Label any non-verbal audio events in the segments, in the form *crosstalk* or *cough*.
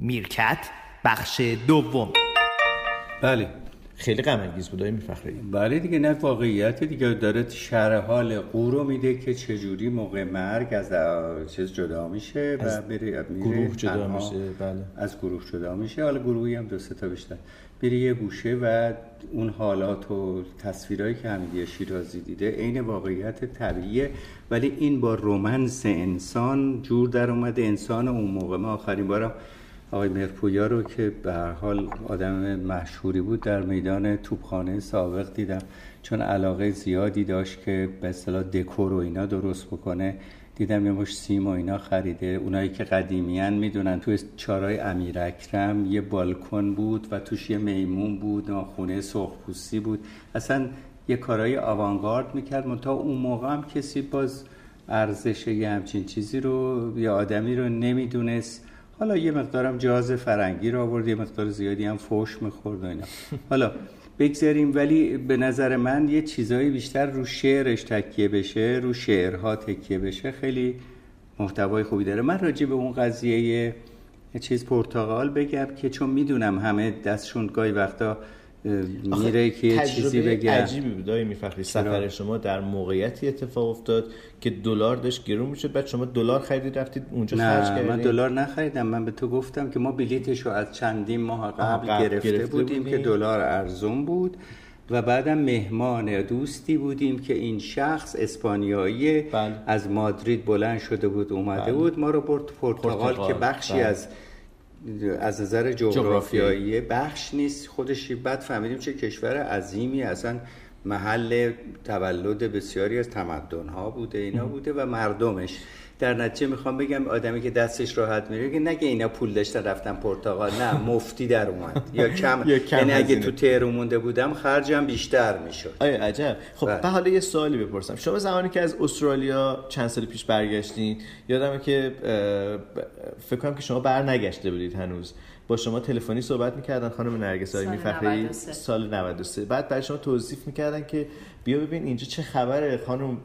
میرکت بخش دوم. بله. خیلی غم انگیز بود میفخری بله دیگه نه واقعیت دیگه. داره شرح حال قورو میده که چجوری موقع مرگ از چیز جدا میشه و میره گروه جدا میشه بله. از گروه جدا میشه. حالا گروهی هم دو تا بیشتر. بری یه گوشه و اون حالات و تصویرهایی که حمیدی شیرازی دیده عین واقعیت طبیعیه. ولی این با رومنس انسان جور در اومده. انسان اون موقع ما آخرین بارم آقای مرپویا رو که به هر حال آدم مشهوری بود در میدان توپخانه سابق دیدم. چون علاقه زیادی داشت که به اصطلاح دکور و اینا درست بکنه. دیدم یه مش سیم و اینا خریده. اونایی که قدیمیان می‌دونن توی چارای امیر اکرم یه بالکن بود و توش یه میمون بود خونه سرخپوستی بود. اصلا یه کارهای آوانگارد می‌کرد. منتها اون موقع هم کسی باز ارزش یه همچین چیزی رو یا آدمی رو نمی‌دونست. حالا یه مقدارم جاز فرنگی رو آورد یه مقدار زیادی هم فوش می‌خورد و اینا. حالا بگذاریم ولی به نظر من یه چیزایی بیشتر رو شعرش تکیه بشه رو شعرها تکیه بشه خیلی محتوای خوبی داره. من راجع به اون قضیه یه چیز پرتغال بگم که چون می‌دونم همه دستشون گاهی وقتا میره که چیزی بگه. عجیبی بود. آقای میفخری سفر شما در موقعیتی اتفاق افتاد که دلار داشت گرون می‌شد. بعد شما دلار خریدید رفتید اونجا خرج کردید. من دلار نخریدم. من به تو گفتم که ما بلیتش رو از چندین ماه قبل, قبل گرفته, گرفته بودیم, که دلار ارزون بود و بعدم مهمان دوستی بودیم که این شخص اسپانیایی بله. از مادرید بلند شده بود اومده بله. بود. ما رو برد پرتغال. که بخشی بله. از از نظر جغرافیایی بخش نیست. خودش بعد فهمیدیم چه کشور عظیمی. اصلا محل تولد بسیاری از تمدن ها بوده اینا بوده و مردمش. در نتیجه می‌خوام بگم آدمی که دستش راحت میره که نگه اینا پول داشتن رفتن پرتغال نه مفتی در اومد. یا *laughs* کم یعنی اگه تو تهرون مونده بودم خرجم بیشتر می‌شد. آیا عجب؟ خب به بله. حالا یه سوالی بپرسم. شما زمانی که از استرالیا چند سال پیش برگشتین یادمه که فکر کنم که شما بر نگشته بودید هنوز. با شما تلفنی صحبت می‌کردن خانم نرگس آقای میفخری سال 93 بعد برای شما توصیف می‌کردن که بیا ببین اینجا چه خبره خانم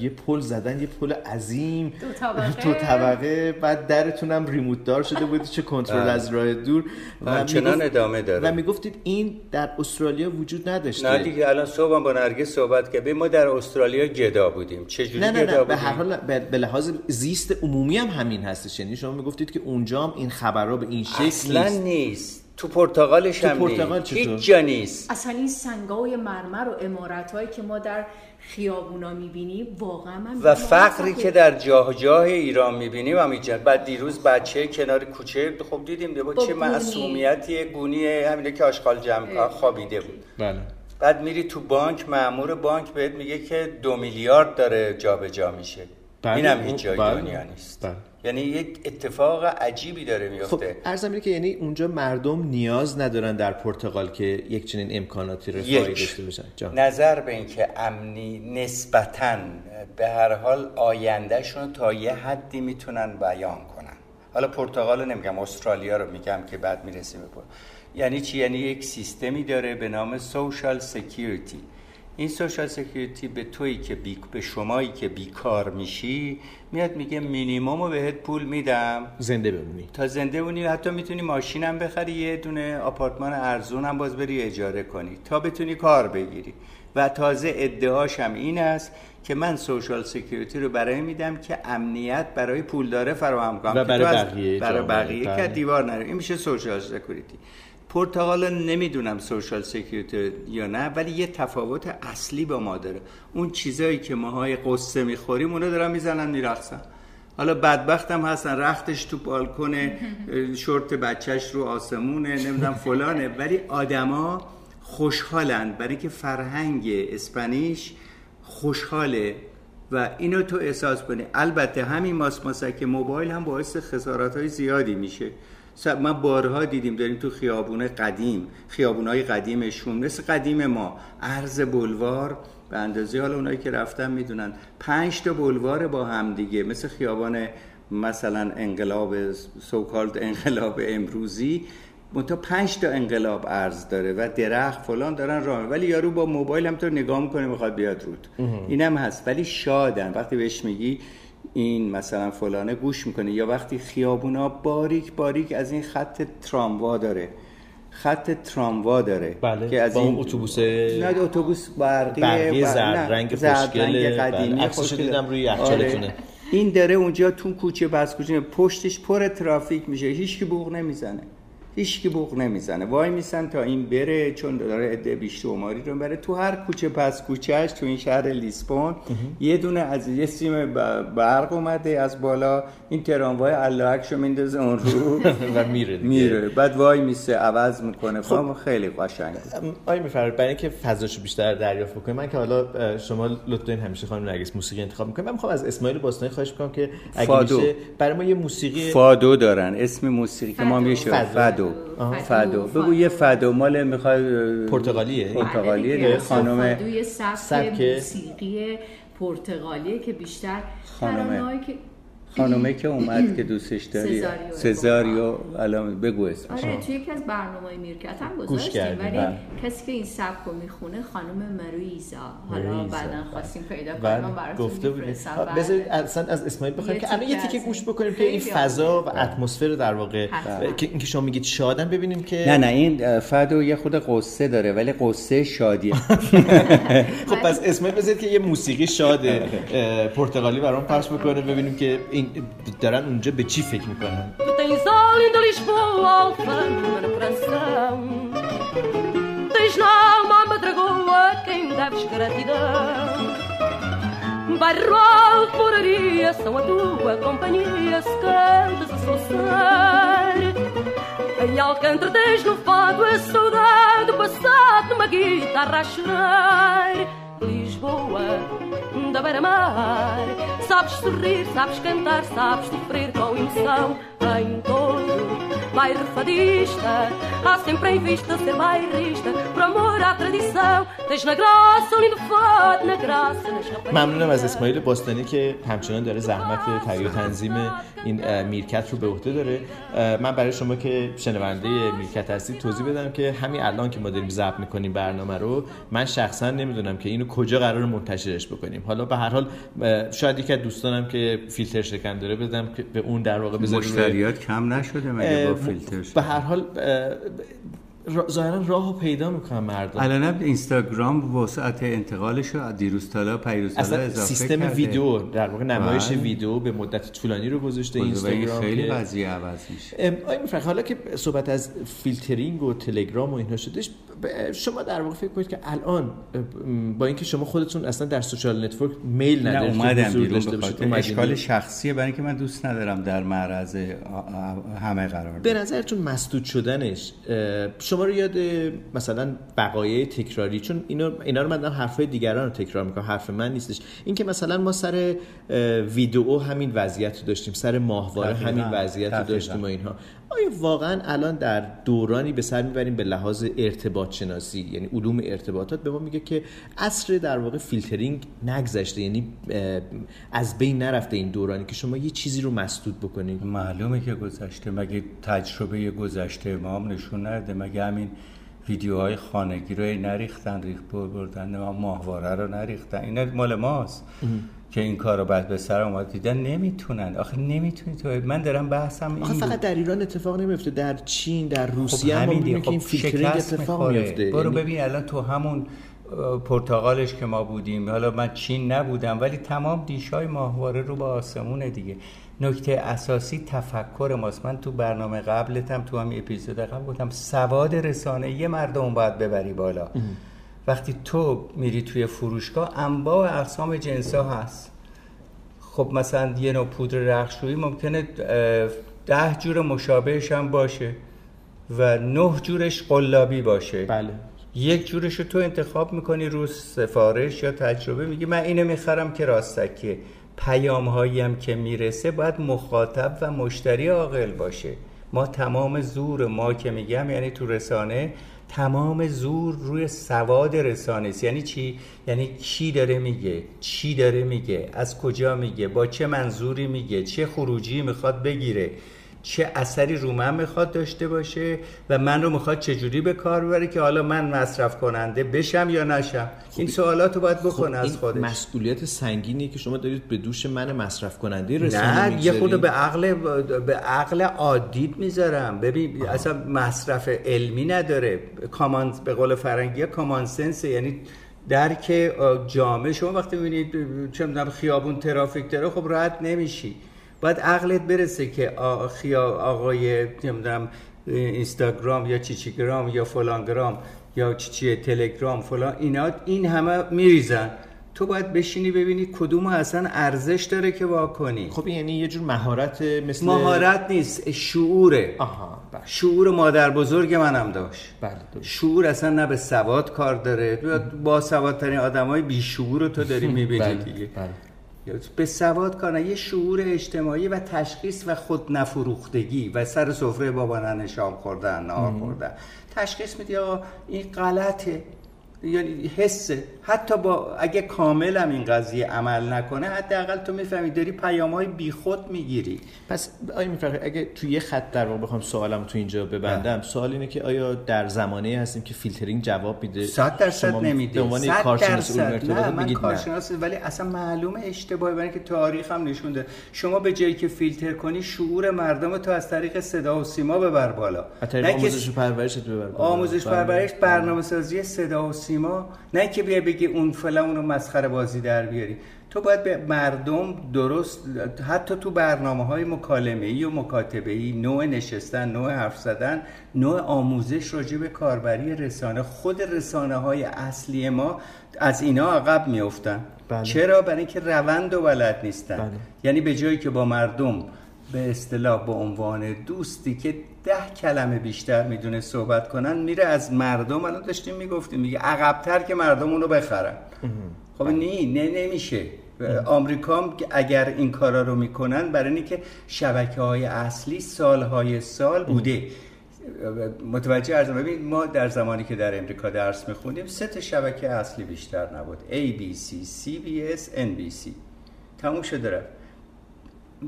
یه پل زدن یه پل عظیم. دو طبقه, *laughs* دو طبقه. بعد درتونم ریموت دار شده بود چه کنترل بله. از راه دور. و چنان ادامه داره. و می‌گفتید این در استرالیا وجود نداشته. نه دیگه الان صبح با نرگس صحبت که ما در استرالیا گدا بودیم. چه جوری نه نه گدا نه. به هر حال به لحاظ زیست عمومی هم همین هستش. یعنی شما می‌گفتید که اونجا این خبرها به این شکل اصلا نیست. تو پرتغالش هم پرتغال هیچ جا نیست. اصلا این سنگای مرمر و امارت هایی که ما در خیابونا می‌بینیم واقعا من و فقری که در جاه جاه ایران می‌بینیم هم بعد دیروز بچه کنار کوچه خب دیدیم با چه معصومیتی گونی همینه که آشغال جمع خوابیده بود. بله. بعد میری تو بانک معمور بانک بهت میگه که دو میلیارد داره جابجا جا میشه. بله. اینم هیچ جای بله. دنیا نیست. بله. یعنی یک اتفاق عجیبی داره میفته. خب عرضم که یعنی اونجا مردم نیاز ندارن در پرتغال که یک چنین امکاناتی رفاهی داشته باشن. نظر به اینکه امنی نسبتا به هر حال آیندهشون تا یه حدی می‌تونن بیان کنن. حالا پرتغال رو نمیگم استرالیا رو میگم که بعد می‌رسیم به یعنی چی؟ یعنی یک سیستمی داره به نام social security این social security به تویی که بی... به شمایی که بیکار میشی میاد میگه مینیمم رو بهت پول میدم. زنده بمونی. تا زنده بمونی حتی می‌تونی ماشینم بخری یه دونه آپارتمان ارزون هم باز بری اجاره کنی تا بتونی کار بگیری. و تازه ادعاش هم این است که من social security رو برای میدم که امنیت برای پولداره فراهم کنم. و برای بقیه برای بقیه که بله. دیوار نره. این میشه social security پرتغال نمی‌دونم social security یا نه ولی یه تفاوت اصلی با ما داره. اون چیزایی که ماهای قصه می‌خوریم اونو دارن می‌زنن میرقصن. حالا بدبختم هستن رختش تو بالکن شورت بچهش رو آسمونه نمی‌دونم فلانه. ولی آدما خوشحالند برای که فرهنگ اسپانیش خوشحاله و اینو تو احساس کنی. البته همین ماس ماسک موبایل هم باعث خسارات های زیادی میشه. ما بارها دیدیم داریم تو خیابون قدیم خیابونای قدیمشون مثل قدیم ما. عرض بلوار به اندازه حالا اونایی که رفتن می‌دونن. پنج تا بلوار با هم دیگه مثل خیابان مثلا انقلاب سوکالد انقلاب امروزی. منتها پنج تا انقلاب عرض داره و درخت فلان دارن راه ولی یارو با موبایل هم تو نگاه می‌کنه می‌خواد بیاد رود. اینم هست. ولی شادن. وقتی بهش میگی این مثلا فلانه گوش می‌کنه یا وقتی خیابونا باریک باریک از این خط تراموا داره خط تراموا داره بله. که از این اتوبوس نه اتوبوس برقی برقی بر- زرد نه، رنگ خوشگل، بله. قدیمی خوشگل. دیدم روی یخچالتونه. آره. این داره اونجا تو کوچه بس کوچه پشتش پر ترافیک میشه هیچ کی بوق نمی‌زنه هیچ کی بوق نمی‌زنه. وای میسن تا این بره چون داره عده بیشتر رو بره تو هر کوچه پس کوچهش تو این شهر لیسبون یه دونه از یه سیم برق اومده از بالا. این تراموای علاکشو میندازه اون رو. *laughs* و میره دیگه. میره. بعد وای میسه عوض می‌کنه. خب. خیلی قشنگ. آیا میفرد برای اینکه فضاشو بیشتر دریافت بکنیم من که حالا شما لطف دارین همیشه خانم نرگس موسیقی انتخاب می‌کنیم من می‌خوام از اسماعیل باستانی خواهش می‌کنم که اگه فادو. میشه برای ما یه موسیقی فادو دارن. اسم موسیقی که ما. میشه فدو. فدو. فدو. بگو یه فدو مال می‌خوای پرتغالیه؟ پرتغالیه بله دیگه. خانم سبک موسیقی پرتغالیه که بیشتر. ترانه‌هایی که خانومه که اومد که دوستش داری سزاریو. الان بگو اسمش آره توی یکی از برنامه میرکت هم گذاشتیم. ولی بله. کسی که این سبک رو می‌خونه خانم مرویزا حالا. بعدا خواستیم پیدا کنیم من براتون گفته بله. بذارید اصلا از اسماعیل بخوایم که الان یه تیکه گوش. بکنیم که این فضا و اتمسفر در واقع. که اینکه شما میگید شادن ببینیم که نه نه این فدو یه خود قصه داره ولی قصه شادیه *laughs* خب پس اسماعیل بذارید که یه موسیقی شاد اه، پرتغالی برام پخش بکنه ببینیم که این دارن اونجا به چی فکر میکنن Tu tens a linda Lisboa, Alfama no coração. Tens na alma a madragoa, quem deves gratidão. Bairro alto, moraria, são a tua companhia, se cantas a soluçar. Em Alcântara tens no fado a saudade, o passado numa guitarra a chorar. Lisboa, beira-mar. Sabes sorrir, sabes cantar, sabes sofrer com emoção Em todo bairro fadista Há sempre em vista ser bairrista Por amor à tradição Tens na graça um lindo fado Na graça, nas raparigas ممنونم از اسماعیل باستانی که همچنان داره زحمت تهیه تنظیم این میرکت رو به عهده داره. من برای شما که شنونده میرکت هستید توضیح بدم که همین الان که ما داریم ضبط می‌کنیم برنامه رو من شخصا نمی‌دونم که اینو کجا قرار منتشرش بکنیم. حالا به هر حال شاید یکی از دوستانم که فیلتر شکن داره بدم که به اون در واقع بذاریم مشتریات کم نشده مگه فیلتر؟ به هر حال ظاهرا راهو پیدا می‌کنن مردم الان اینستاگرام وسعت انتقالش رو دیروز تالا پیروز تالا اصلا اضافه سیستم کرده. ویدیو در واقع نمایش بله. ویدیو به مدت طولانی رو گذاشته این اینستاگرام خیلی که- قضیه عوض میشه میفرخ حالا که صحبت از فیلترینگ و تلگرام و اینها شدش شما در واقع فکر کنید که الان با اینکه شما خودتون اصلا در social network میل نه ندارید که اومدم بیرون به اشکال. شخصیه برای اینکه من دوست ندارم در معرض همه قرار به بگیرم. نظرتون مسدود شدنش اه، شما رو یاد مثلا بقایای تکراری چون اینا اینا رو من دارم حرفای دیگران رو تکرار می‌کنم حرف من نیستش اینکه مثلا ما سر ویدئو همین وضعیت رو داشتیم سر ماهواره. همین وضعیت رو. داشتیم و اینها آیا واقعا الان در دورانی به سر می‌بریم به لحاظ ارتباط شناسی؟ یعنی علوم ارتباطات به ما میگه که عصر در واقع فیلترینگ نگذشته یعنی از بین نرفته این دورانی که شما یه چیزی رو مسدود بکنید. معلومه که گذشته. مگه تجربه گذشته ما هم نشون نده؟ مگه همین ویدیوهای خانگی رو نریختن ریخ بر بردن ما ماهواره رو نریختن؟ اینا مال ماست. که این کار رو بعد به سر اومد دیدن نمی‌تونن آخه نمی‌تونی تو من دارم بحثم این آخه. فقط در ایران اتفاق نمیفته در چین در روسیه خب هم. که این خب فیلترینگ اتفاق. میفته برو یعنی ببین الان تو همون پرتغالش که ما بودیم حالا من چین نبودم ولی تمام دیشای ماهواره رو با آسمونه دیگه نکته اساسی تفکر ماست من تو برنامه قبلتم تو هم اپیزود قبل گفتم سواد رسانه یه مردم باید ببری بالا وقتی تو میری توی فروشگاه انواع و اقسام جنس ها هست. خب مثلا یه نوع پودر رخشویی ممکنه ده جور مشابهش هم باشه و نه جورش قلابی باشه. بله. یک جورش رو تو انتخاب می‌کنی رو سفارش یا تجربه میگی من اینو می‌خرم که راستکیه. پیام هایی هم که می‌رسه باید مخاطب و مشتری عاقل باشه. ما تمام زور ما که میگم یعنی تو رسانه تمام زور روی سواد رسانه است. یعنی چی؟ یعنی کی داره میگه؟ چی داره میگه؟ از کجا میگه؟ با چه منظوری میگه؟ چه خروجی می‌خواد بگیره؟ چه اثری رو من می‌خواد داشته باشه و من رو می‌خواد چجوری به کار ببره که حالا من مصرف کننده بشم یا نشم؟ این سوالات رو باید بکنه خب از این خودش. مسئولیت سنگینی که شما دارید به دوش من مصرف کننده رسانه نه یه. خود به عقل به عقل عادیت می‌ذارم. ببین اصلا مصرف علمی نداره. کامان به قول فرنگی کامان سنس یعنی درک جامعه شما وقتی می‌بینید چه می‌دونم خیابون ترافیک داره خب راحت نمیشی. باید عقلت برسه که آ- خیا آقای نمی‌دونم اینستاگرام یا چیچیگرام یا فلانگرام یا چی چیه تلگرام فلان اینا این همه میریزن. تو باید بشینی ببینی کدوم اصلا ارزش داره که واکنی خب یعنی یه جور مهارت مثل مهارت نیست شعوره. آها بله. شعور مادر بزرگ منم داشت. بله. شعور اصلا نه به سواد کار داره. با سوادترین آدم های بیشعور رو تو داری *laughs* می‌بینی بله دیگه. بله. به سواد کار نه یه شعور اجتماعی و تشخیص و خود نفروختگی و سر سفره بابا نشام خوردن نهار خوردن. تشخیص میدی آقا این غلطه. یعنی حسه حتی با اگه کامل هم این قضیه عمل نکنه حداقل تو می‌فهمی داری پیام های بیخود می‌گیری. پس آیا میفرقه اگه تو یه خط در واقع بخوام سوالم تو اینجا ببندم سوال اینه که آیا در زمانه هستیم که فیلترینگ جواب میده؟ صد درصد شما نمیده. به عنوان کارشناس علوم ارتباطات من کارشناس ولی اصلا معلومه اشتباهی برای اینکه تاریخ هم نشونده شما به جایی که فیلتر کنی شعور مردم تو از طریق صدا و سیما ببر بالا. نه که آموزش پرورشت ببر بالا. آموزش بله. پرورش برنامه سازی صدا و سیما نه که بیا بگی اون فلان اونو مسخره بازی در بیاری تو باید به مردم درست حتی تو برنامه های مکالمه ای و مکاتبه ای نوع نشستن نوع حرف زدن نوع آموزش راجع به کاربری رسانه خود رسانه های اصلی ما از اینا عقب میافتن بله. چرا برای اینکه روند و بلد نیستن بله. یعنی به جایی که با مردم به اصطلاح به عنوان دوستی که ده کلمه بیشتر می‌دونه صحبت کنن میره از مردم الان داشتیم می‌گفتیم میگه عقبتر که مردم اونو بخرن. خب نی نه نمیشه. آمریکا اگر این کارا رو می‌کنن برای اینکه شبکه های اصلی سالهای سال بوده. متوجه ارزم ببین ما در زمانی که در امریکا درس میخوندیم سه تا شبکه اصلی بیشتر نبود. ABC, CBS, NBC تموم شده رفت.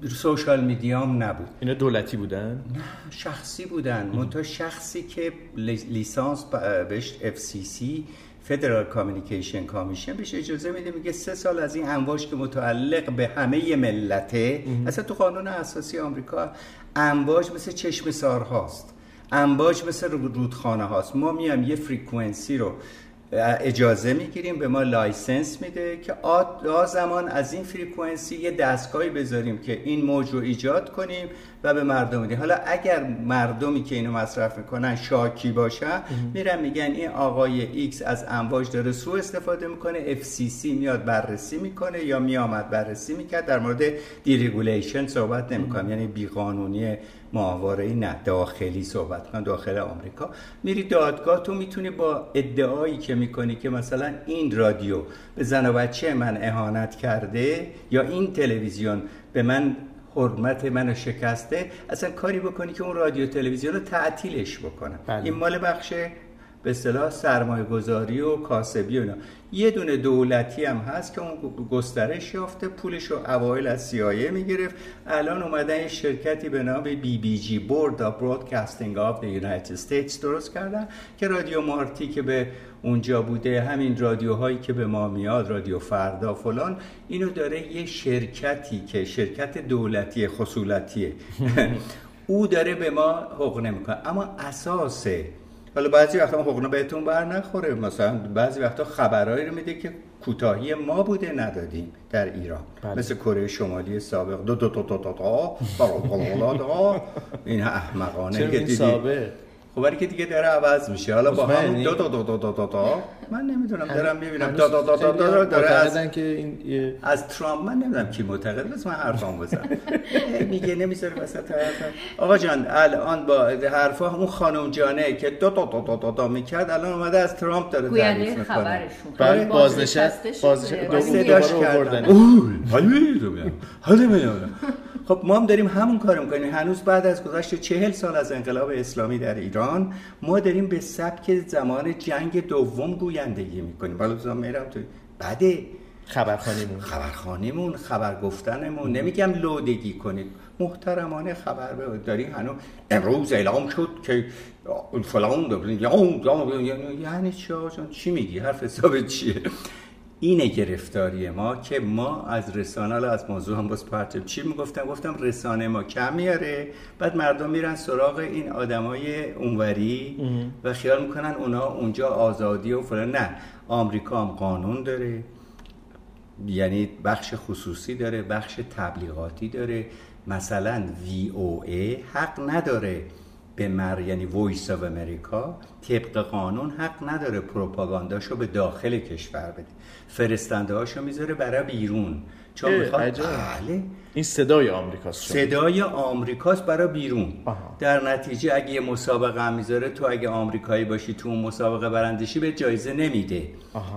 سوشال میدیام نبود. اینا دولتی بودن؟ شخصی بودن. منتها شخصی که لی- لیسانس بهش FCC Federal Communication Commission بهش اجازه میده میگه سه سال از این امواج که متعلق به همه ملته اصلا تو قانون اساسی آمریکا امواج مثل چشم سار هاست امواج مثل رود- رودخانه هاست. ما میام یه frequency رو اجازه می‌گیریم به ما license میده که آ زمان از این frequency یه دستگاهی بذاریم که این موج رو ایجاد کنیم. و به مردم میدیم حالا اگر مردمی که اینو مصرف می‌کنن شاکی باشن میرن میگن این آقای X از امواج داره سو استفاده می‌کنه FCC میاد بررسی می‌کنه یا میومد بررسی می‌کرد. در مورد deregulation صحبت نمی‌کنم. یعنی بیقانونی ماهواره نه داخلی صحبت کنم داخل آمریکا. میری دادگاه تو می‌تونی با ادعایی که می‌کنی که مثلا این رادیو به زن و بچه من اهانت کرده یا این تلویزیون به من حرمت منو شکسته اصلا کاری بکنی که اون رادیو تلویزیون رو تعطیلش بکنن بله. این مال بخش به اصطلاح سرمایه گذاری و کاسبی و اینا. یه دونه دولتی هم هست که اون گسترش یافته پولش رو اوایل از CIA می‌گرفت. الان اومدن یه شرکتی به نام BBG Board of Broadcasting of the United States درست کردن که رادیو مارتی که به اونجا بوده همین رادیوهایی که به ما میاد رادیو فردا فلان اینو داره یه شرکتی که شرکت دولتی خصولتیه. *laughs* او داره به ما حقوق نمی‌کنه. اما اساسه حالا بعضی وقتا حقوق بهتون بر نخوره مثلا بعضی وقتا خبرهایی رو میده که کوتاهی ما بوده ندادیم در ایران بله. مثل کره شمالی سابق دو دو دو دو دو دو دو این احمقانه که دیدی خب برای که دیگه داره عوض میشه حالا با مطمئنی؟ همون دو دو دو دو دو دو دو من نمی‌دونم دارم می‌بینم دو دو دو دو دو داره از که این از ترامپ من نمی‌دونم کی معتقد بس من حرفام بزنم هی *laughs* میگه نمی‌ذاره وسط حرف آقا جان الان با حرفا همون خانم جانه که دو دو دو دو دو, دو می‌کرد الان اومده از ترامپ داره تعریف می‌کنه خبرشون بعد بازنشست بازنشسته بازنشست. دوم دوباره کردن. آوردن اوه، حالا می‌دونم. حالا می‌دونم. خب ما هم داریم همون کار می‌کنیم. هنوز بعد از گذشت چهل سال از انقلاب اسلامی در ایران ما داریم به سبک زمان جنگ دوم گویندگی می‌کنیم. بذار میرم تو بده خبرخانیمون. خبرخانیمون خبر گفتنمون. نمیگم لودگی کنید. محترمانه خبر داری هنو امروز اعلام شد که فلان یعنی چی چی میگی؟ حرف حساب چیه؟ اینه گرفتاری ما که ما از رسانه از موضوع هم باز پرتب چی می‌گفتم؟ گفتم رسانه ما کم میاره بعد مردم میرن سراغ این آدمای اونوری و خیال می‌کنن اونا اونجا آزادی و فلان. نه آمریکا هم قانون داره یعنی بخش خصوصی داره بخش تبلیغاتی داره. مثلا VOA حق نداره. به مر یعنی Voice of America طبق قانون حق نداره پروپاگانداشو به داخل کشور بده. فرستنده هاشو می‌ذاره برای بیرون. بله. این صدای آمریکاست صدای آمریکاست برای بیرون. در نتیجه اگه یه مسابقه هم می‌ذاره تو اگه آمریکایی باشی تو اون مسابقه برندشی به جایزه نمیده.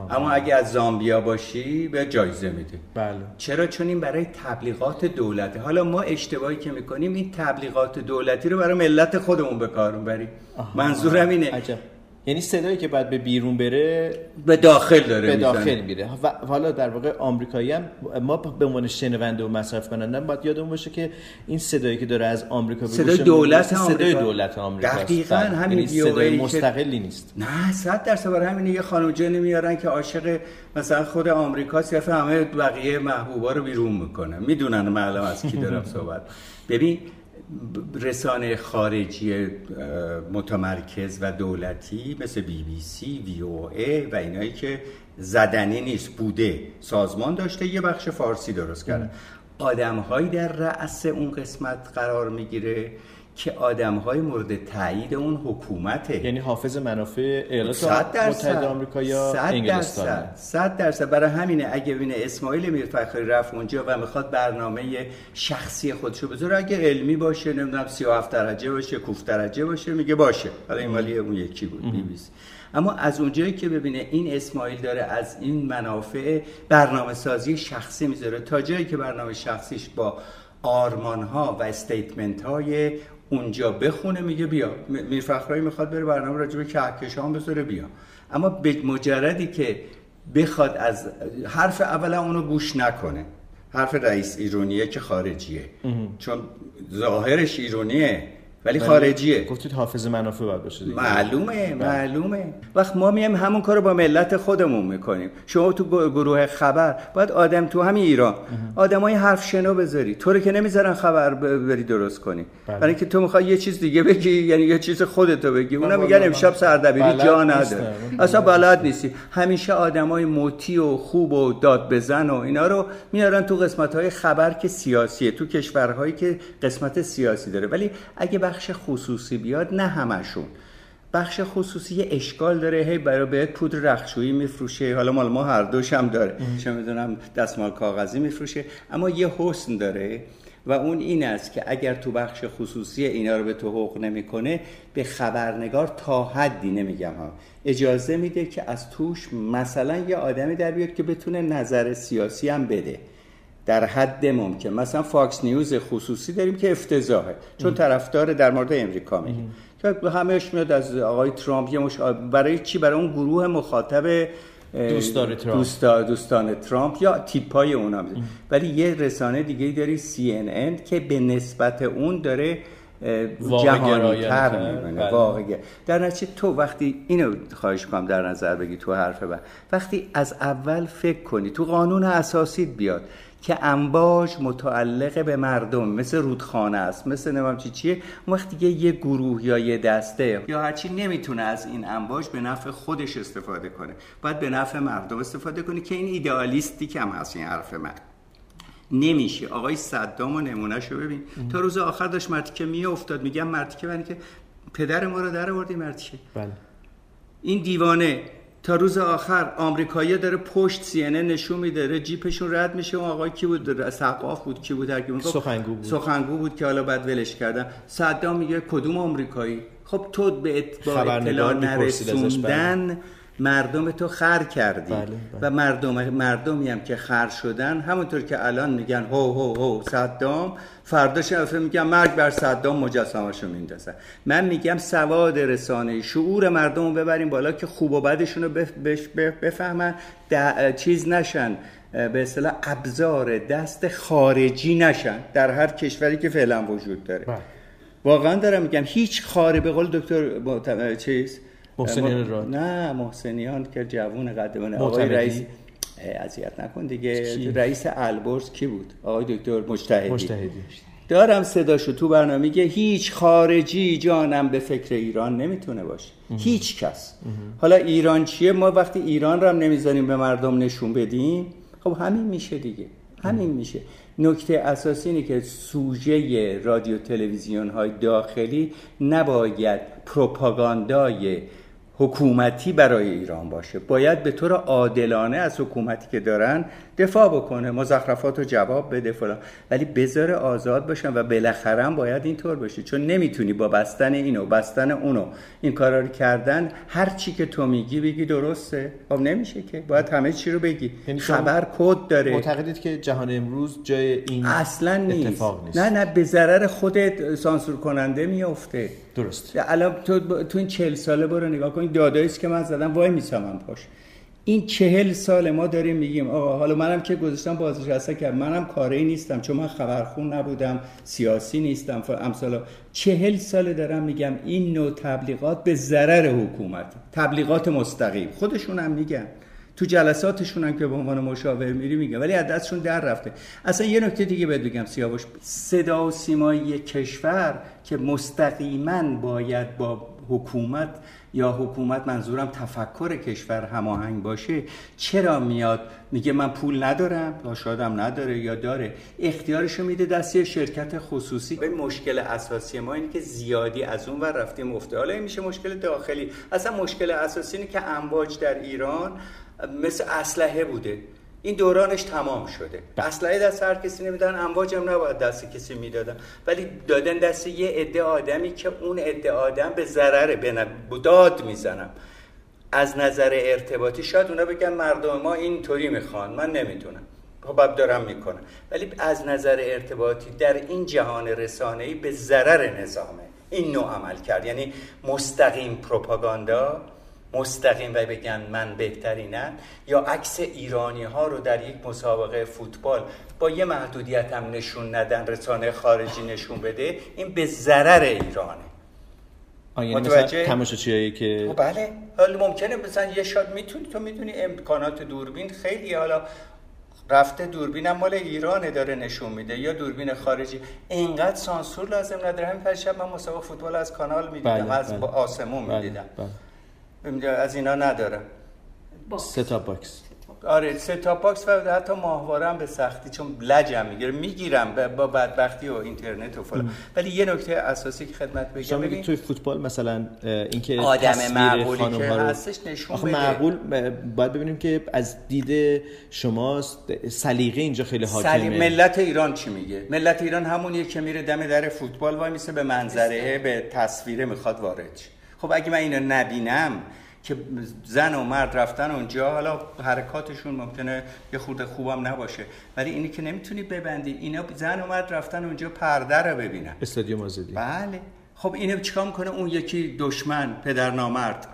اما اگه از زامبیا باشی به جایزه میده. بله. چرا؟ چون این برای تبلیغات دولته. حالا ما اشتباهی که می‌کنیم این تبلیغات دولتی رو برای ملت خودمون به کار می‌بریم. منظورم اینه. عجب. یعنی صدایی که بعد به بیرون بره به داخل داره به داخل میره. و حالا در واقع آمریکایی هم ما به عنوان شنونده و مصرف کننده باید یادمون باشه که این صدایی که داره از آمریکا صدای دولت آمریکا. صدای دولت آمریکا دقیقاً بله. همین یعنی صدای مستقلی نیست. نه صد درصد برای همین یه خانم جن میارن که عاشق مثلا خود آمریکاست یا همه بقیه محبوبا رو بیرون می‌کنه. می‌دونن معلوم از کی دارم *laughs* صحبت. ببین رسانه خارجی متمرکز و دولتی مثل بی بی سی وی او ای و اینایی که زدنی نیست بوده سازمان داشته یه بخش فارسی درست کرده. آدم هایی در رأس اون قسمت قرار می‌گیره. که آدم های مورد تایید اون حکومته. یعنی حافظ منافع ایالات متحده آمریکا یا انگلستان صد درصد. برای همینه اگه ببینه اسماعیل میرفخری رفت اونجا و می‌خواد برنامه شخصی خودشو بذاره اگه علمی باشه نمی‌دونم 37 درجه باشه کوف درجه باشه میگه باشه. حالا این مالی اون یکی بود بی اما از اونجایی که ببینه این اسماعیل داره از این منافع برنامه سازی شخصی می‌ذاره تا جایی که برنامه شخصیش با آرمان ها و استیتمنت های اونجا بخونه میگه بیا. میرفخرایی می‌خواد بره برنامه راجع به کهکشان بذاره بیا. اما به مجردی که بخواد از حرف اولا اونو گوش نکنه. حرف رئیس ایرونیه که خارجیه. چون ظاهرش ایرونیه. ولی خارجیه. گفتید حافظ منافع باید باشه دیگه. معلومه معلومه. وقت ما میایم همون کارو با ملت خودمون می‌کنیم. شما تو گروه خبر باید آدم تو همین ایران آدمای حرف شنو بذاری. تو رو که نمی‌ذارن خبر بری درست کنی. برای اینکه تو می‌خوای یه چیز دیگه بگی یعنی یه چیز خودتو بگی. اونا میگن امشب سردبیری جا نداره. اصلا بلد نیستی. همیشه آدمای موتی و خوب و داد بزن و اینا رو میارن تو قسمت های خبر که سیاسیه تو کشورهایی که قسمت سیاسی داره. ولی اگه بخش خصوصی بیاد نه همشون. بخش خصوصی یه اشکال داره هی برای بهت پودر رخشویی میفروشه. حالا مال ما هر دوش هم داره. چه می‌دونم دستمال کاغذی میفروشه. اما یه حسن داره و اون این است که اگر تو بخش خصوصی اینا رو به تو حقوق نمی‌کنه به خبرنگار تا حدی نمیگم ها. اجازه میده که از توش مثلا یه آدمی در بیاد که بتونه نظر سیاسی هم بده. در حد ممکن. مثلا فاکس نیوز خصوصی داریم که افتضاحه. چون طرفدار در مورد امریکا میگه. که همهش میاد از آقای ترامپ یه مش... برای چی؟ برای اون گروه مخاطب دوستان ترامپ. دوستا... دوستان ترامپ یا تیپای اونا میده ولی یه رسانه دیگه داری CNN که به نسبت اون داره جهانی تر میمونه واقعا در نتیجه تو وقتی اینو خواهش کنم در نظر بگی تو حرف بعد. وقتی از اول فکر کنی تو قانون اساسی بیاد. که انباش متعلق به مردم. مثل رودخانه است مثل نمیم چی چیه؟ اون وقت دیگه یه گروه یا یه دسته یا هرچی نمی‌تونه از این انباش به نفع خودش استفاده کنه. باید به نفع مردم استفاده کنه که این ایدئالیستی کم هست این حرف من. نمیشه. آقای صدام و نمونهشو ببین. تا روز آخر داشت مرتیکه می افتاد میگم مرتیکه برای که پدر ما رو در آوردی مرتیکه بله. این دیوانه تا روز آخر آمریکایی داره پشت سی نشون میده جیپشون رد میشه. اون آقای کی بود؟ سقاف بود. کی بود؟ هر کی سخنگو بود. سخنگو بود که حالا بعد ولش کردن. صدام میگه کدوم آمریکایی؟ خب تو به اطلاع نرسوندن مردم تو خر کردی. بله، بله. و مردم مردمی هم که خر شدن همونطور که الان میگن هو هو هو صدام فرداش افه میگن مرگ بر صدام مجسمه‌شو میندازن من میگم سواد رسانه شعور مردم رو ببریم بالا که خوب و بدشون رو بفهمن. چیز نشن. به اصطلاح ابزار دست خارجی نشن در هر کشوری که فعلا وجود داره. بله. واقعا دارم میگم هیچ خاره به قول دکتر چیز محسنیان راد. نه محسنیان که جوون قدمانه آقای؟ رئیس اذیت نکن دیگه. کی؟ رئیس البرز کی بود؟ آقای دکتر مجتهدی. مجتهدی. دارم صداشو تو برنامه میگه هیچ خارجی جانم به فکر ایران نمی‌تونه باشه. هیچ کس. حالا ایران چیه؟ ما وقتی ایران رو هم نمی‌ذاریم به مردم نشون بدیم خب همین میشه دیگه. همین میشه. نکته اساسی اینه که سوژه رادیو تلویزیون های داخلی نباید پروپاگاندای حکومتی برای ایران باشه. باید به طور عادلانه از حکومتی که دارن دفاع بکنه مزخرفات رو جواب بده فلان. ولی بذاره آزاد باشن و بالاخره هم باید اینطور باشه چون نمی‌تونی با بستن اینو بستن اونو این کارا رو کردن هر چی که تو میگی بگی درسته. خب نمیشه که. باید همه چی رو بگی. یعنی خبر کد داره. معتقدید که جهان امروز جای این اصلا نیست. اتفاق نیست. نه نه به ضرر خودت سانسور کننده میفته درست. الان تو تو این چهل ساله برو نگاه کن. دادایی که من زدم وای میسامم پاش. این چهل سال ما داریم میگیم آقا حالا منم که گذاشتم بازنشسته که منم کاری نیستم چون من خبرخون نبودم سیاسی نیستم امثالا. چهل سال دارم میگم این نوع تبلیغات به ضرر حکومت تبلیغات مستقیم. خودشون هم میگن. تو جلساتشون هم که به عنوان مشاور میری میگه ولی از دستشون در رفته. اصلا یه نکته دیگه بهت بگم سیاوش صدا و سیمایی کشور که مستقیما باید با حکومت یا حکومت منظورم تفکر کشور هماهنگ باشه چرا میاد؟ میگه من پول ندارم یا شادم نداره یا داره. اختیارشو میده دست یه شرکت خصوصی. به مشکل اساسی ما اینه که زیادی از اون ور رفتیم افته. حالا میشه مشکل داخلی. اصلا مشکل اساسی اینه که امواج در ایران مثل اسلحه بوده. این دورانش تمام شده. اسلحه دست هر کسی نمیدن امواج هم نباید دست کسی می‌دادن. ولی دادن دست یه عده آدمی که اون عده آدم به ضرره به ن- داد می‌زنم از نظر ارتباطی شاید اونا بگن مردم ما اینطوری می‌خوان من نمی‌دونم. خب دارم می‌کنم. ولی از نظر ارتباطی در این جهان رسانه‌ای به ضرر نظامه. این نوع عمل کرد. یعنی مستقیم پروپاگاندا مستقیم و بگن من بهترینم یا عکس ایرانی ها رو در یک مسابقه فوتبال با یه محدودیت هم نشون ندن رسانه خارجی نشون بده این به ضرر ایرانه یعنی متوجه؟ مثلا تماشاچیایی که بله حالا ممکنه مثلا یه شاد می‌تونی تو می‌دونی امکانات دوربین خیلی حالا رفته دوربینم مال ایرانه داره نشون میده یا دوربین خارجی اینقدر سانسور لازم نداره همین پرشب من مسابقه فوتبال از کانال می‌دیدم بله، از بله. با آسمون بله، می‌دیدم بله. از اینا ندارم. set-top box. آره set-top box و حتی ماهواره هم به سختی چون لجم می‌گیره. می‌گیرم با بدبختی و اینترنت و فلان. ولی یه نکته اساسی که خدمت بگم شما میگید ببین توی فوتبال مثلا اینکه آدم معقولی که هستش نشون آخه بده. معقول باید ببینیم که از دید شما سلیقه اینجا خیلی سلی... حاکمه ملت ایران چی میگه؟ ملت ایران همونیه که میره دم در فوتبال وای میسه به منظره به تصویره می‌خواد وارد شه. خب اگه من اینو نبینم که زن و مرد رفتن اونجا حالا حرکاتشون ممکنه یه خورده خوبم نباشه. ولی اینی که نمی‌تونی ببندی اینا زن و مرد رفتن اونجا پرده رو ببینن. استادیوم آزادی. بله. خب اینو چیکار می‌کنه؟ اون یکی دشمن پدر نامرد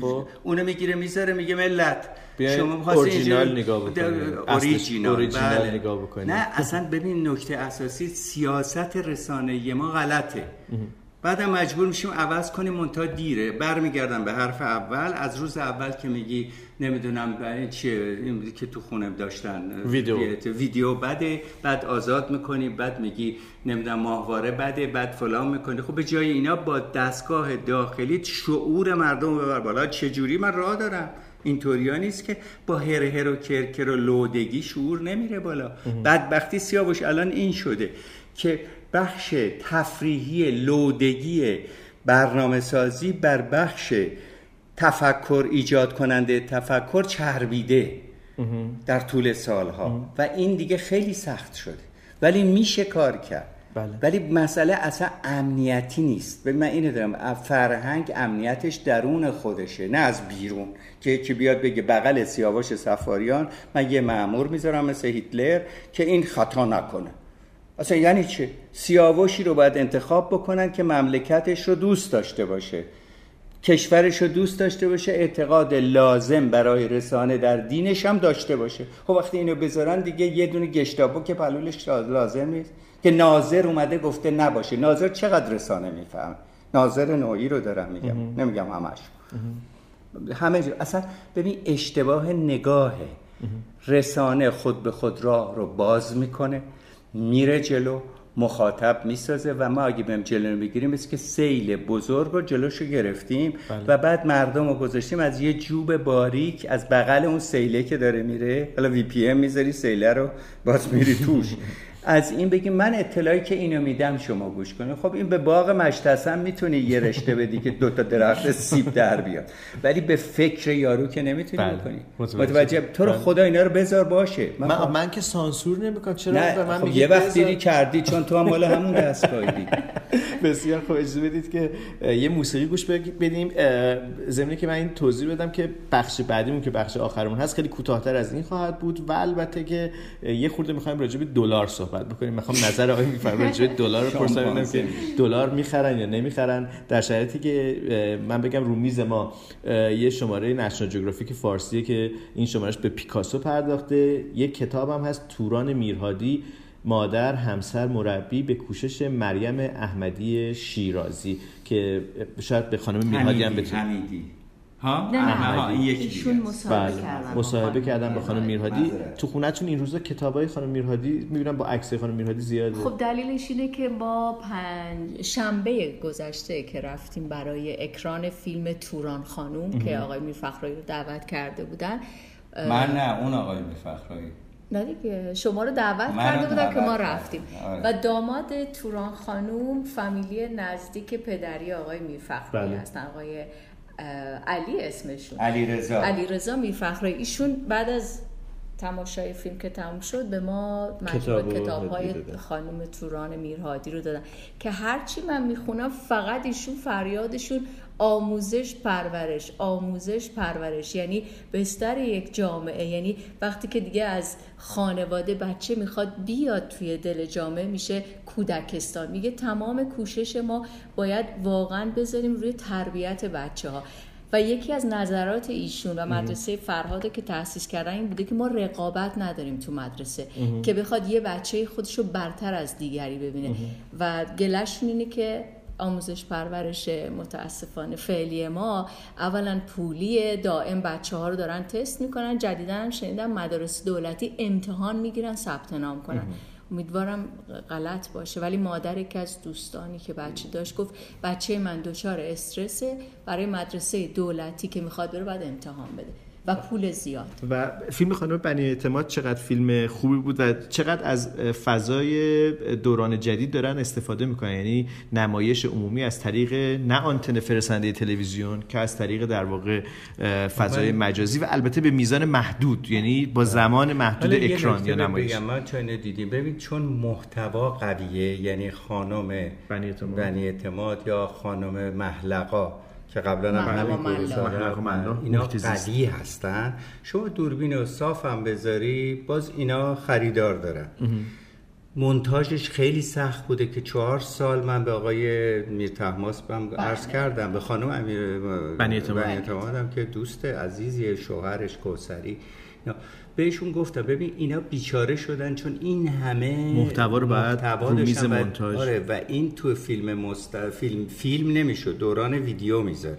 خب. اونو می‌گیره می‌ذاره میگه ملت. می‌خواستی اورجینال نگاه بکنید. اوریجینال بله. نگاه بکنید. نه اصلا ببین نکته اساسی سیاست رسانه ما غلطه. بعدم مجبور میشیم عوض کنیم منتها دیره. برمیگردم به حرف اول. از روز اول که میگی نمی‌دونم این چیه؟ این که تو خونه داشتن. ویدیو. ویدیو بده بعد آزاد می‌کنی بعد میگی نمی‌دونم ماهواره بده بعد فلان می‌کنی. خب به جای اینا با دستگاه داخلی شعور مردم ببر بالا. چجوری من راه دارم؟ اینطوریا نیست که با هر هر و کرکر و لودگی شعور نمیره بالا. بدبختی سیاوش الان این شده که بخش تفریحی لودگی برنامه سازی بر بخش تفکر ایجاد کننده تفکر چربیده در طول سالها. و این دیگه خیلی سخت شده. ولی میشه کار کرد. بله. ولی مسئله اصلا امنیتی نیست. ببین من اینو دارم. فرهنگ امنیتش درون خودشه نه از بیرون. که یکی بیاد بگه بغل سیاوش سفاریان من یه معمور می‌ذارم مثل هیتلر که این خطا نکنه. اصلا یعنی چه سیاوشی رو باید انتخاب بکنن که مملکتش رو دوست داشته باشه. کشورش رو دوست داشته باشه اعتقاد لازم برای رسانه در دینش هم داشته باشه. خب وقتی اینو بذارن دیگه یه دونه گشتابو که پلولش لازم نیست. که ناظر اومده گفته نباشه. ناظر چقدر رسانه میفهم ناظر نوعی رو دارم میگم. نمیگم همش. همه جا. اصلا ببین اشتباه نگاهه. رسانه خود به خود راه رو باز می‌کنه. میره جلو مخاطب می‌سازه و ما اگه بهم جلو می‌گیریم مثل که سیل بزرگ رو جلوشو گرفتیم و بعد مردم رو گذاشتیم از یه جوب باریک از بغل اون سیله که داره میره. حالا وی پی ام می‌ذاری سیله رو باز میری توش. *laughs* از این بگیم من اطلاعی که اینو میدم شما گوش کنید. خب این به باغ مشتسم می‌تونی یه رشته بدی که دوتا درخت سیب در بیاد. ولی به فکر یارو که نمی‌تونی بله. بکنی. متوجه. تو رو بله. خدا اینا رو بذار باشه. من, خب- من که سانسور نمی‌کنم. چرا نه به من خب یه وقت بذار؟ دیری کردی چون تو هم مال همون دستگاهی. دیگه *laughs* بسیار خوب. اجازه بدید که یه موسیقی گوش بدیم. ضمن که من این توضیح بدم که بخش بعدیمون که بخش آخرمون هست خیلی کوتاهتر از این خواهد بود. و البته که یه خورده می‌خوایم راجع به دلار صحبت بکنیم. می‌خوام نظر آقای میفرم راجع دلار ببینم که دلار می‌خرن یا نمی‌خرن؟ در شرایطی که من بگم رو میز ما یه شماره نشنال جغرافیک فارسیه که این شمارش به پیکاسو پرداخته. یه کتاب هم هست توران میرهادی مادر همسر مربی به کوشش مریم احمدی شیرازی که شاید به خانم میرهادی هم بتونید حمیدی. ها نه ها این یکی ایشون. مصاحبه بله کردن با مصاحبه خانم کردم با خانم میرهادی معذرت. تو خونهتون این روزا کتابای خانم میرهادی می‌بینم با عکس خانم میرهادی زیاده خب دلیلش اینه که ما پنج شنبه گذشته که رفتیم برای اکران فیلم توران خانوم که آقای میرفخرایی رو دعوت کرده بودن من نه اون آقای میفخرایی نه دیگه شما رو دعوت کرده بودن که ما کردن. رفتیم آره. و داماد توران خانوم فامیلی نزدیک پدری آقای میرفخرایی بله. هستن آقای علی اسمشون. علی رضا علی رضا میرفخرایی ایشون بعد از تماشای فیلم که تموم شد به ما مجموعه کتاب های. خانم توران میرهادی رو دادن. که هرچی من می‌خونم فقط ایشون فریادشون آموزش پرورش آموزش پرورش. یعنی بستر یک جامعه. یعنی وقتی که دیگه از خانواده بچه می‌خواد بیاد توی دل جامعه میشه کودکستان. میگه تمام کوشش ما باید واقعا بذاریم روی تربیت بچه ها و یکی از نظرات ایشون و مدرسه فرهاده که تأسیس کردن این بوده که ما رقابت نداریم تو مدرسه. که بخواد یه بچه خودش رو برتر از دیگری ببینه. و گلشون اینه که آموزش پرورش متاسفانه فعلی ما. اولا پولیه دائم بچه ها رو دارن تست می‌کنن جدیدا هم شنیدم مدارس دولتی امتحان می‌گیرن ثبت نام کنن. امیدوارم غلط باشه. ولی مادر یکی از دوستانی که بچه داشت گفت بچه من دچار استرسه برای مدرسه دولتی که می‌خواد بره باید امتحان بده. و پول زیاد. و فیلم خانم بنی اعتماد چقدر فیلم خوبی بود و چقدر از فضای دوران جدید دارن استفاده می‌کنن. یعنی نمایش عمومی از طریق نه آنتن فرستنده تلویزیون که از طریق در واقع فضای مجازی و البته به میزان محدود یعنی با زمان محدود اکران یا نمایش. بگم من چون دیدیم ببین چون محتوا قویه یعنی خانم بنی اعتماد. بنی اعتماد یا خانم محلقا که قبلا هم همین. اینا. قوی هستن. شما دوربین و صاف هم بذاری باز اینا خریدار دارن. مونتاژش خیلی سخت بوده که چهار سال من به آقای میر تحماس هم عرض کردم به خانم امیر بنی که دوست عزیزی شوهرش کوسری. بهشون گفتم ببین اینا بیچاره شدن چون این همه محتوا رو محتوا رو میز مونتاژ. آره و این تو فیلم مست... فیلم فیلم نمی‌شد دوران ویدیو می‌ذاره.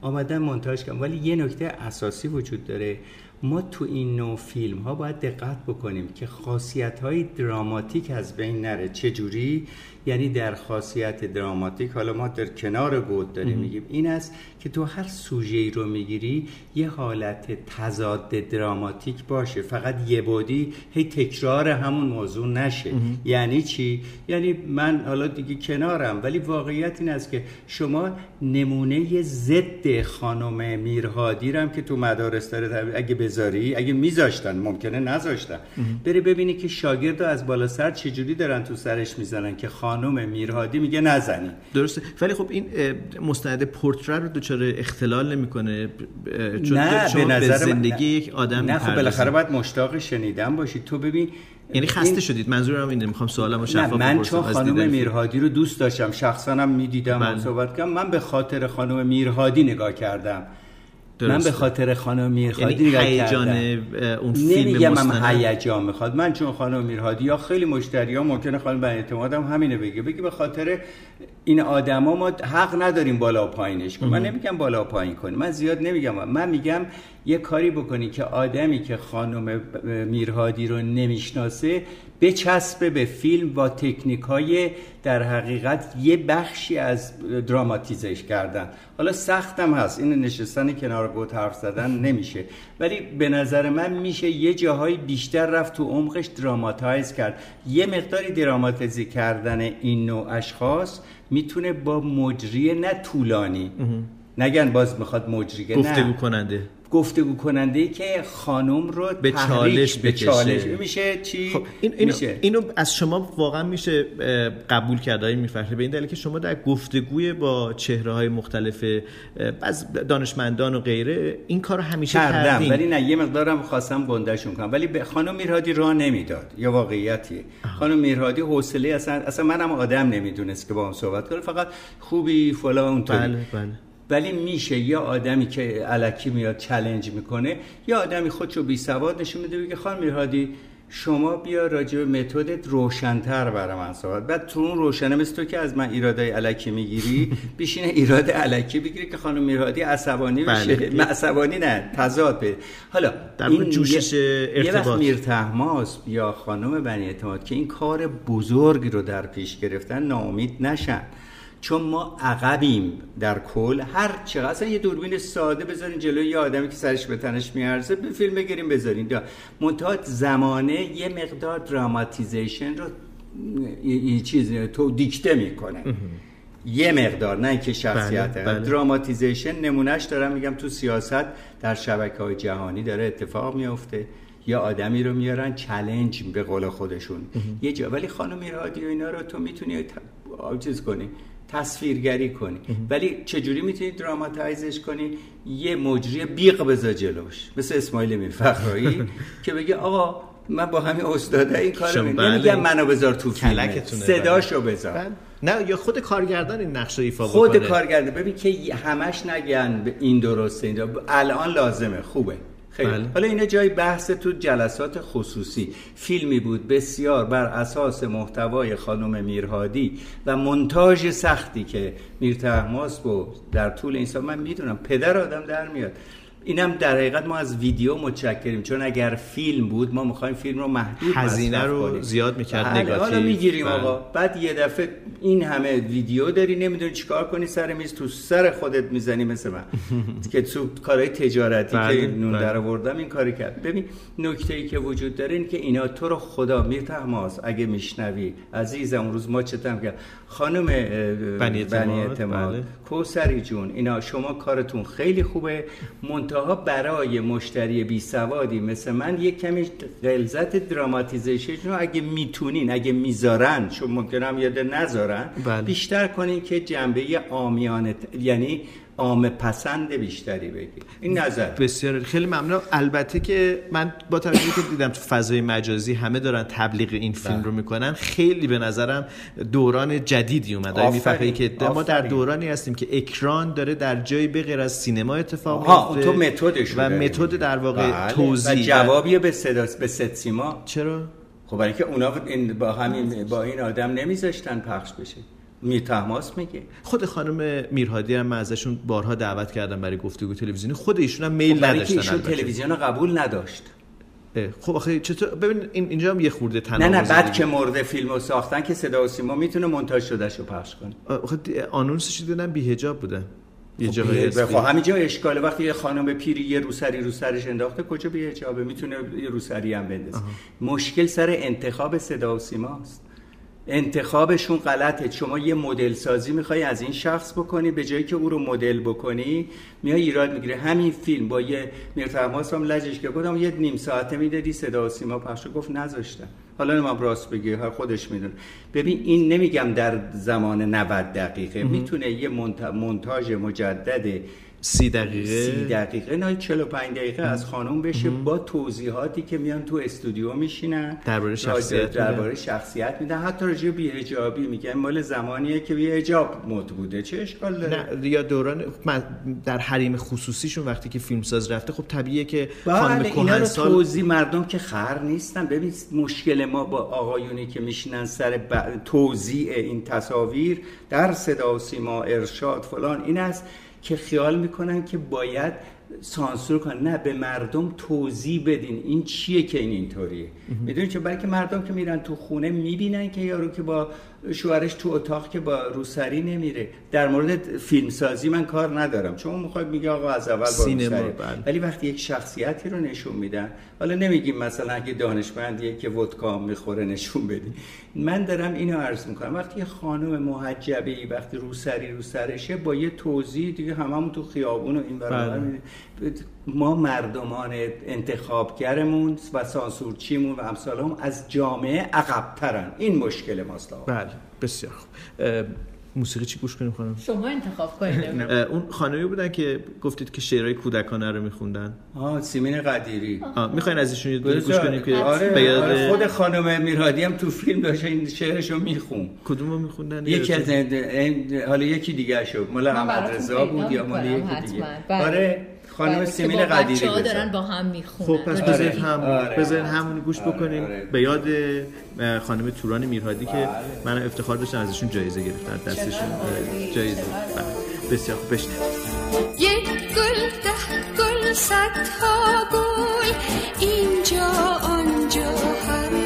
آمدن مونتاژ کردن. ولی یه نکته اساسی وجود داره ما تو این نوع فیلم ها باید دقت بکنیم که خاصیت های دراماتیک از بین نره. چجوری؟ یعنی در خاصیت دراماتیک حالا ما در کنار گود داریم میگیم این است که تو هر سوژه رو می‌گیری یه حالت تضاد دراماتیک باشه. فقط یه بودی هی تکرار همون موضوع نشه. یعنی چی؟ یعنی من حالا دیگه کنارم ولی واقعیت این است که شما نمونه ضد خانم میرهادی رو هم که تو مدارس داره اگه بذاری اگه میذاشتن ممکنه نذاشتن. بری ببینی که شاگرد از بالا سر چجوری دارن تو سرش می‌زنن که خانم میرهادی میگه نزنی درسته ولی خب این مستند پورتره رو دچار اختلال نمی‌کنه چون نه به نظر من- زندگی. یک آدم نه خب. بالاخره باید مشتاق شنیدن باشی تو ببین یعنی خسته شدید منظورم اینه می‌خوام سوالمو شفاف من چون خانم. میرهادی رو دوست داشتم شخصا هم می‌دیدم بله. و صحبت کردم من به خاطر خانم میرهادی نگاه کردم من درسته. به خاطر خانم میرهادی یعنی نگاه هیجان کردم اون فیلم نمیگم مستند. هیجان می‌خواد. من چون خانم میرهادی یا خیلی مشتری ها ممکنه خانم بن اعتماد هم همینه بگه. بگه به خاطر این آدما ما حق نداریم بالا و پایینش کنیم. من نمیگم بالا و پایین کنیم. من زیاد نمیگم. من میگم یه کاری بکنی که آدمی که خانم میرهادی رو نمی‌شناسه بچسبه به فیلم با تکنیک های در حقیقت یه بخشی از دراماتیزش کردن. حالا سختم هست این نشستن کنار گوت حرف زدن نمیشه. ولی به نظر من میشه یه جاهای بیشتر رفت تو عمقش دراماتایز کرد. یه مقداری دراماتیزی کردن این نوع اشخاص می‌تونه با مجری نه طولانی. نگن باز می‌خواد مجری گفتگو نه کننده. گفتگو کننده ای که خانم رو به چالش به بکشه. چالش. میشه چی؟ خب این اینو, میشه. اینو از شما واقعا میشه قبول کرد های می‌فهمه. به این دلیل که شما در گفتگوی با چهره های مختلف از دانشمندان و غیره این کار رو همیشه کردم کردین. ولی نه یه مقدارم خواستم گندهشون کنم. ولی به خانم میرهادی راه نمی‌داد. یا واقعیتیه. خانم میرهادی حوصله اصلا اصلا منم آدم نمی‌دونست که با هم صحبت کنه. فقط خوبی فلان اونطوری. بله بله. ولی میشه یا آدمی که علکی میاد چلنج می‌کنه یا آدمی خودشو بی سواد نشون میده بگه خانم میرهادی شما بیا راجع به متدت روشنتر برای من صحبت بعد تو اون روشنه مثل تو که از من ایرادای علکی می‌گیری بیشینه ایراد علکی بگیری که خانم میرهادی عصبانی بشه بله. عصبانی نه تضاد پیدا حالا در مورد جوشش یه- یه وقت ارتباط. میر تحماس یا خانم بنی اعتماد که این کار بزرگی رو در پیش گرفتن ناامید نشن چون ما عقبیم در کل هر چقدر اصلا یه دوربین ساده بذارین جلوی یه آدمی که سرش به تنش میارزه به فیلم بگیریم بذارین. دا منتها زمانه یه مقدار دراماتیزیشن رو یه چیز تو دیکته می‌کنه. یه مقدار نه اینکه شخصیت. بله، بله. دراماتیزیشن نمونهش دارم میگم تو سیاست در شبکه های جهانی داره اتفاق میفته یا آدمی رو میارن چلنج به قول خودشون. یه جا ولی خانم میرهادی و اینا رو تو می‌تونی. چیز کنی تصویرگری کنی. ولی چجوری می‌تونی دراماتایزش کنی؟ یه مجری بیق بذار جلوش. مثل اسماعیل میرفخرایی *laughs* که بگه آقا من با همین استاده این کارو شما می- بله. نمیگم منو بذار تو فیلم صداشو بذار. نه یا خود کارگردان این نقش رو ایفا خود بکنه. کارگرده ببین که همش نگن این درسته این درسته. الان لازمه. خوبه. خیلی. بله. حالا اینا جای بحث تو جلسات خصوصی. فیلمی بود بسیار بر اساس محتوای خانم میرهادی و منتاژ سختی که میر تحماس بود در طول این سال. من می‌دونم پدر آدم در میاد. اینم در حقیقت ما از ویدیو متشکریم چون اگر فیلم بود ما می‌خوایم فیلم رو محدود هزینه رو کنیم. زیاد می‌کرد، بله، نگاتیو. حالا می‌گیریم بله. آقا بعد یه دفعه این همه ویدیو داری نمی‌دونی چیکار کنی سر میز تو سر خودت می‌زنی مثل من *laughs* که تو کارهای تجارتی که نون بله. در آوردم این کاری کرد ببین نکته ای که وجود داره این که اینا تو رو خدا میرتحماس اگه میشنوی عزیزم اون روز ما چتم کرد خانم بنی اعتماد،. کوسری جون اینا شما کارتون خیلی خوبه منتها برای مشتری بی سوادی مثل من یک کمی غلظت دراماتیزیشن رو اگه می‌تونین اگه می‌ذارن چون ممکنه هم یاده نذارن بله. بیشتر کنین که جنبه آمیانه یعنی عام پسند بیشتری بگیر این نظر. بسیار خیلی ممنون. البته که من با توجهی که دیدم تو فضای مجازی همه دارن تبلیغ این فیلم بله. رو می‌کنن خیلی به نظرم دوران جدیدی اومد. آفرین، که ما در. دورانی هستیم که اکران داره در جایی به غیر از سینما اتفاق میفته تو متدش و متد در واقع توضیح و جوابیه به صدا به ست سیما. چرا؟ خب برای که اونا این با همین با این آدم نمیذاشتن پخش بشه. میر تحماس میگه. خود خانم میرهادی هم من ازشون بارها دعوت کردم برای گفتگو تلویزیونی. خود ایشون هم میل خب نداشتن ایشون. تلویزیون رو قبول نداشت. خب آخه چطور؟ ببین این اینجا هم یه خورده نه تناقض نه بعد. که مورد فیلم رو ساختن که صدا و سیما می‌تونه منتاج شدهش رو پخش کنه. آخه آنونسش دیدم بی حجاب بودن یه خب بی- اسمی. خب همینجا اشکاله. وقتی یه خانم پیری یه روسری رو سرش انداخته کجا بی حجابه می‌تونه یه روسری هم بندازه. مشکل سر انتخاب صدا و سیماست. انتخابشون غلطه. شما یه مدل سازی می‌خوای از این شخص بکنی به جایی که او رو مدل بکنی میای ایراد می‌گیره همین فیلم با یه میرتحماس هم لجش که گفتم یه نیم ساعته می‌دادی صدا و سیما پخش گفت نذاشتم. حالا نمیم راست بگی هر خودش می‌دونه. ببین این نمیگم در زمان 90 دقیقه. می‌تونه یه منتاژ مجدد سی دقیقه. سی دقیقه. نه 45 دقیقه از خانم بشه با توضیحاتی که میان تو استودیو میشینن. درباره شخصیت درباره شخصیت میدن. حتی راجع به بی‌حجابی میگن. مال زمانیه که بی حجاب مد بوده. چه اشکال داره؟ نه یا دوران در حریم خصوصیشون وقتی که فیلمساز رفته خب طبیعیه که خانم بله اینا رو کهنسال توضیح مردم که خر نیستن. ببین مشکل ما با آقایونی که میشینن سر ب... توضیح این تصاویر در صدا و سیما ارشاد فلان این است. که خیال می‌کنن که باید سانسور کنن. نه به مردم توضیح بدین. این چیه که این اینطوریه؟ می‌دونی چه؟ برای که مردم که میرن تو خونه می‌بینن که یارو که با شوهرش تو اتاق که با روسری نمیره. در مورد فیلمسازی من کار ندارم. چون می‌خواد میگه آقا از اول با سینما، روسری. بله. ولی وقتی یک شخصیتی رو نشون میدن حالا نمیگیم مثلا اگه دانشمندیه که ودکا می‌خوره نشون بدی. من دارم اینو عرض می‌کنم. وقتی یه خانم محجبه ای وقتی روسری رو سرشه با یه توضیح دیگه هممون تو خیابون و این برابر بله. ما مردمان انتخابگرمون و سانسورچیمون و امثالهم از جامعه عقبترن. این مشکل ماست آقا. بله بسیار خوب. موسیقی چی گوش کنیم خانم؟ شما انتخاب کنید. اون خانمی بودن که گفتید که شعرهای کودکانه رو میخوندن. آه سیمین قدیری. می‌خواین از ایشون گوش کنیم که آره, یاد آره. خود خانم میرادی هم تو فیلم داشت این شعرشو میخون کدوم رو میخوندن؟ یکی از این- حالا یکی دیگه شد مال احمد رضا بود یا مال می‌کنم یکی. دیگه. بله. آره. خانم بله، با قدیری بذار. دارن با هم می‌خونن خب پس آره. بذارید هم آره. بذارید همون گوش آره، بکنیم آره. به یاد خانم توران میرهادی که من افتخار داشتم ازشون جایزه گرفتم دستشون جایزه بله. بسیار خوب یک گل ده گل صدها گل اینجا آنجا هر